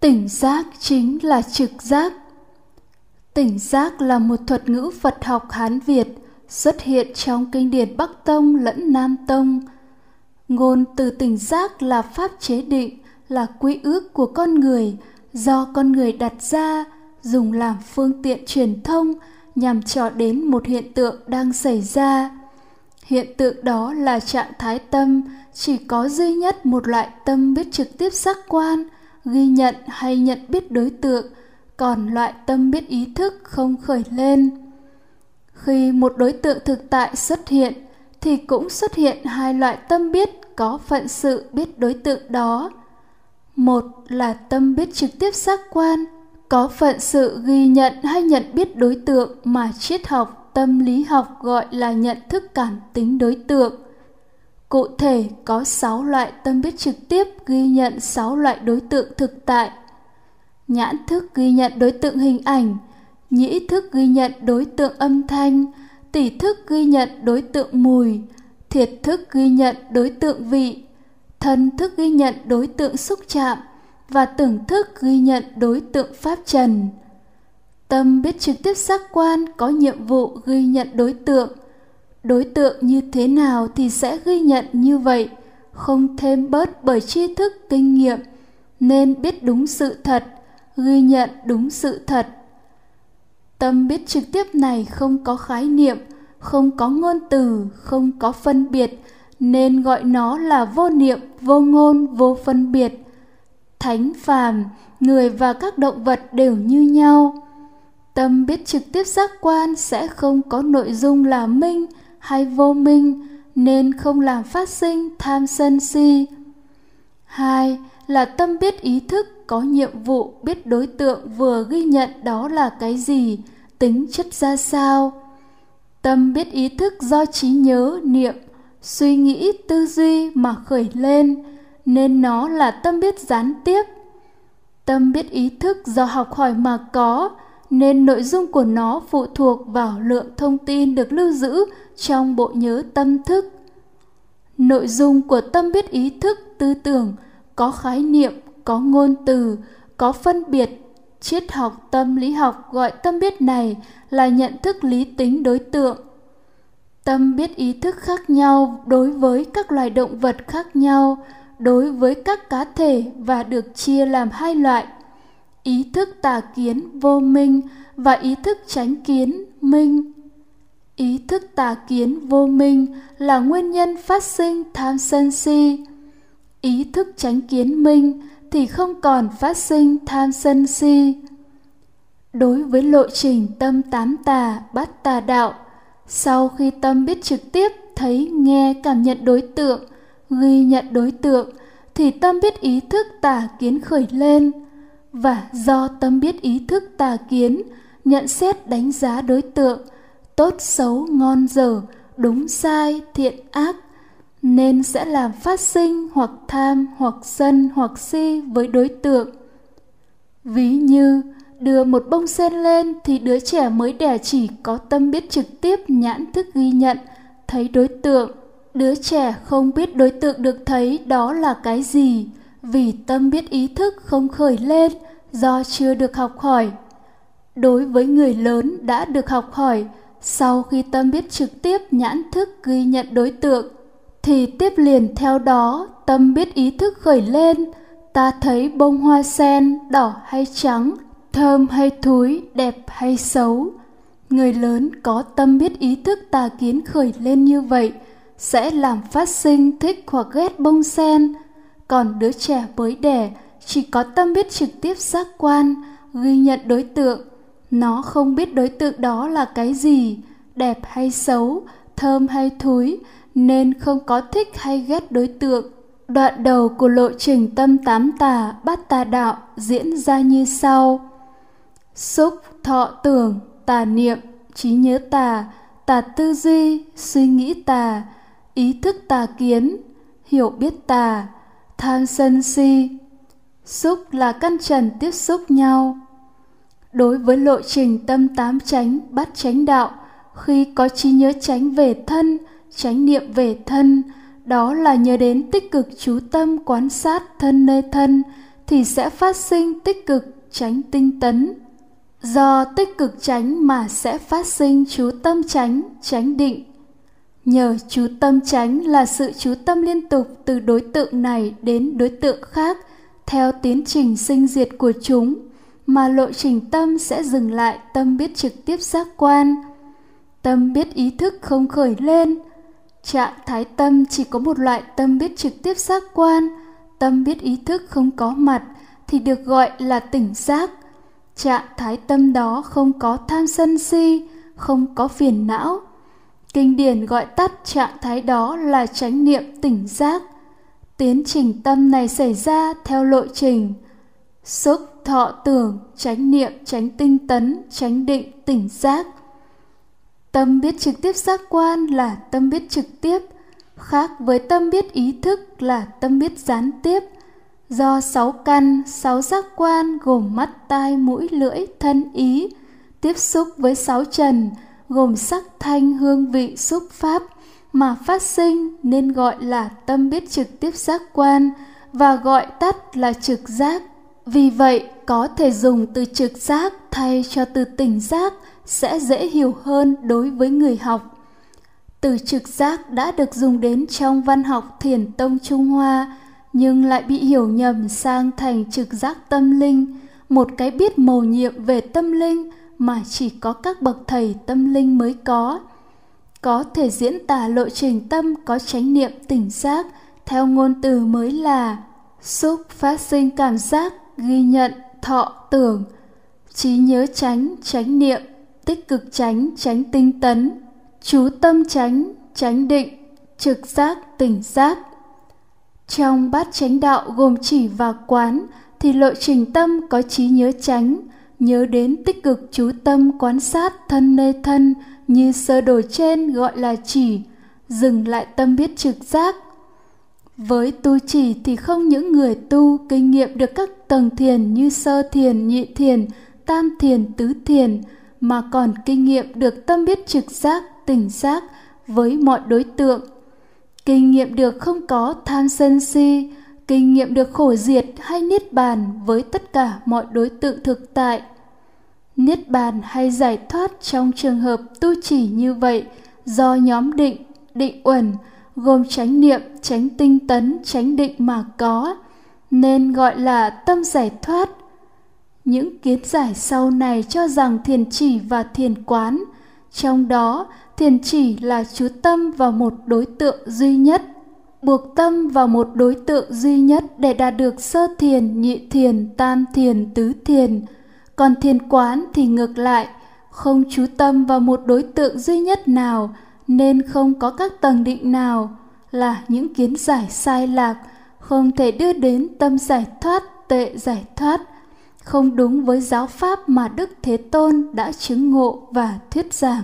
tỉnh giác chính là trực giác. Tỉnh giác là một thuật ngữ phật học hán việt xuất hiện trong kinh điển bắc tông lẫn nam tông. Ngôn từ tỉnh giác là pháp chế định, là quy ước của con người, do con người đặt ra, dùng làm phương tiện truyền thông nhằm trò đến một hiện tượng đang xảy ra. Hiện tượng đó là trạng thái tâm, chỉ có duy nhất một loại tâm biết trực tiếp giác quan ghi nhận hay nhận biết đối tượng, còn loại tâm biết ý thức không khởi lên. Khi một đối tượng thực tại xuất hiện, thì cũng xuất hiện hai loại tâm biết có phận sự biết đối tượng đó. Một là tâm biết trực tiếp giác quan, có phận sự ghi nhận hay nhận biết đối tượng mà triết học, tâm lý học gọi là nhận thức cảm tính đối tượng cụ thể, có 6 loại tâm biết trực tiếp ghi nhận 6 loại đối tượng thực tại. Nhãn thức ghi nhận đối tượng hình ảnh, nhĩ thức ghi nhận đối tượng âm thanh, tỷ thức ghi nhận đối tượng mùi, thiệt thức ghi nhận đối tượng vị thân thức ghi nhận đối tượng xúc chạm và tưởng thức ghi nhận đối tượng pháp trần. Tâm biết trực tiếp giác quan có nhiệm vụ ghi nhận đối tượng đối tượng như thế nào thì sẽ ghi nhận như vậy. Không thêm bớt bởi tri thức kinh nghiệm, nên biết đúng sự thật, ghi nhận đúng sự thật. Tâm biết trực tiếp này không có khái niệm, không có ngôn từ, không có phân biệt, nên gọi nó là vô niệm, vô ngôn, vô phân biệt. Thánh phàm, người và các động vật đều như nhau. Tâm biết trực tiếp giác quan sẽ không có nội dung là minh hay vô minh, nên không làm phát sinh tham sân si. Hai là tâm biết ý thức, có nhiệm vụ biết đối tượng vừa ghi nhận đó là cái gì, tính chất ra sao. Tâm biết ý thức do trí nhớ, niệm, suy nghĩ, tư duy mà khởi lên, nên nó là tâm biết gián tiếp. Tâm biết ý thức do học hỏi mà có nên nội dung của nó phụ thuộc vào lượng thông tin được lưu giữ trong bộ nhớ tâm thức. Nội dung của tâm biết ý thức, tư tưởng có khái niệm, có ngôn từ, có phân biệt, triết học, tâm lý học gọi tâm biết này là nhận thức lý tính đối tượng. Tâm biết ý thức khác nhau đối với các loài động vật khác nhau, đối với các cá thể và được chia làm hai loại ý thức tà kiến vô minh và ý thức tránh kiến minh. Ý thức tà kiến vô minh là nguyên nhân phát sinh tham sân si. Ý thức tránh kiến minh thì không còn phát sinh tham sân si. Đối với lộ trình tâm tám tà bắt tà đạo, sau khi tâm biết trực tiếp thấy, nghe, cảm nhận đối tượng, ghi nhận đối tượng thì tâm biết ý thức tà kiến khởi lên và do tâm biết ý thức tà kiến, nhận xét đánh giá đối tượng, tốt xấu ngon dở, đúng sai, thiện ác, nên sẽ làm phát sinh hoặc tham hoặc sân hoặc si với đối tượng. Ví như, đưa một bông sen lên thì đứa trẻ mới đẻ chỉ có tâm biết trực tiếp nhãn thức ghi nhận, thấy đối tượng. Đứa trẻ không biết đối tượng được thấy đó là cái gì vì tâm biết ý thức không khởi lên do chưa được học hỏi. Đối với người lớn đã được học hỏi, sau khi tâm biết trực tiếp nhãn thức ghi nhận đối tượng, thì tiếp liền theo đó tâm biết ý thức khởi lên, ta thấy bông hoa sen đỏ hay trắng, thơm hay thúi, đẹp hay xấu. Người lớn có tâm biết ý thức tà kiến khởi lên như vậy, sẽ làm phát sinh thích hoặc ghét bông sen còn đứa trẻ mới đẻ, chỉ có tâm biết trực tiếp giác quan, ghi nhận đối tượng. Nó không biết đối tượng đó là cái gì, đẹp hay xấu, thơm hay thúi, nên không có thích hay ghét đối tượng. Đoạn đầu của lộ trình tâm tám tà, bát tà đạo diễn ra như sau. Xúc, thọ, tưởng, tà niệm, trí nhớ tà tà tư duy, suy nghĩ tà, ý thức tà kiến, hiểu biết tà than sân si xúc là căn trần tiếp xúc nhau đối với lộ trình tâm tám chánh bắt chánh đạo khi có trí nhớ tránh về thân chánh niệm về thân đó là nhớ đến tích cực chú tâm quan sát thân nơi thân thì sẽ phát sinh tích cực tránh tinh tấn. Do tích cực tránh mà sẽ phát sinh chú tâm tránh, tránh định. Nhờ chú tâm tránh là sự chú tâm liên tục từ đối tượng này đến đối tượng khác theo tiến trình sinh diệt của chúng mà lộ trình tâm sẽ dừng lại tâm biết trực tiếp giác quan. Tâm biết ý thức không khởi lên. Trạng thái tâm chỉ có một loại tâm biết trực tiếp giác quan, tâm biết ý thức không có mặt thì được gọi là tỉnh giác. Trạng thái tâm đó không có tham sân si, không có phiền não. Kinh điển gọi tắt trạng thái đó là chánh niệm tỉnh giác. Tiến trình tâm này xảy ra theo lộ trình. Xúc, thọ, tưởng, chánh niệm, chánh tinh tấn, chánh định, tỉnh giác. Tâm biết trực tiếp giác quan là tâm biết trực tiếp, khác với tâm biết ý thức là tâm biết gián tiếp. Do sáu căn, sáu giác quan gồm mắt, tai, mũi, lưỡi, thân, ý tiếp xúc với sáu trần gồm sắc thanh hương vị xúc pháp mà phát sinh nên gọi là tâm biết trực tiếp giác quan và gọi tắt là trực giác. Vì vậy, có thể dùng từ trực giác thay cho từ tỉnh giác sẽ dễ hiểu hơn đối với người học. Từ trực giác đã được dùng đến trong văn học thiền tông trung hoa, nhưng lại bị hiểu nhầm sang thành trực giác tâm linh, một cái biết mầu nhiệm về tâm linh mà chỉ có các bậc thầy tâm linh mới có. Có thể diễn tả lộ trình tâm có chánh niệm tỉnh giác theo ngôn từ mới là xúc phát sinh cảm giác, ghi nhận, thọ tưởng, trí nhớ tránh tránh niệm, tích cực tránh tránh tinh tấn, chú tâm tránh tránh định, trực giác, tỉnh giác. Trong bát chánh đạo gồm chỉ và quán thì lộ trình tâm có trí nhớ tránh nhớ đến tích cực chú tâm quan sát thân nơi thân như sơ đồ trên gọi là chỉ, dừng lại tâm biết trực giác. Với tu chỉ thì không những người tu kinh nghiệm được các tầng thiền như sơ thiền, nhị thiền, tam thiền, tứ thiền, mà còn kinh nghiệm được tâm biết trực giác, tỉnh giác với mọi đối tượng. Kinh nghiệm được không có tham sân si kinh nghiệm được khổ diệt hay niết bàn với tất cả mọi đối tượng thực tại. Niết bàn hay giải thoát trong trường hợp tu chỉ như vậy do nhóm định định uẩn, gồm chánh niệm, chánh tinh tấn, chánh định mà có, nên gọi là tâm giải thoát. Những kiến giải sau này cho rằng thiền chỉ và thiền quán, trong đó thiền chỉ là chú tâm vào một đối tượng duy nhất buộc tâm vào một đối tượng duy nhất để đạt được sơ thiền, nhị thiền, tam thiền, tứ thiền. Còn thiền quán thì ngược lại, không chú tâm vào một đối tượng duy nhất nào, nên không có các tầng định nào, là những kiến giải sai lạc, không thể đưa đến tâm giải thoát tệ giải thoát. Không đúng với giáo pháp mà đức thế tôn đã chứng ngộ và thuyết giảng.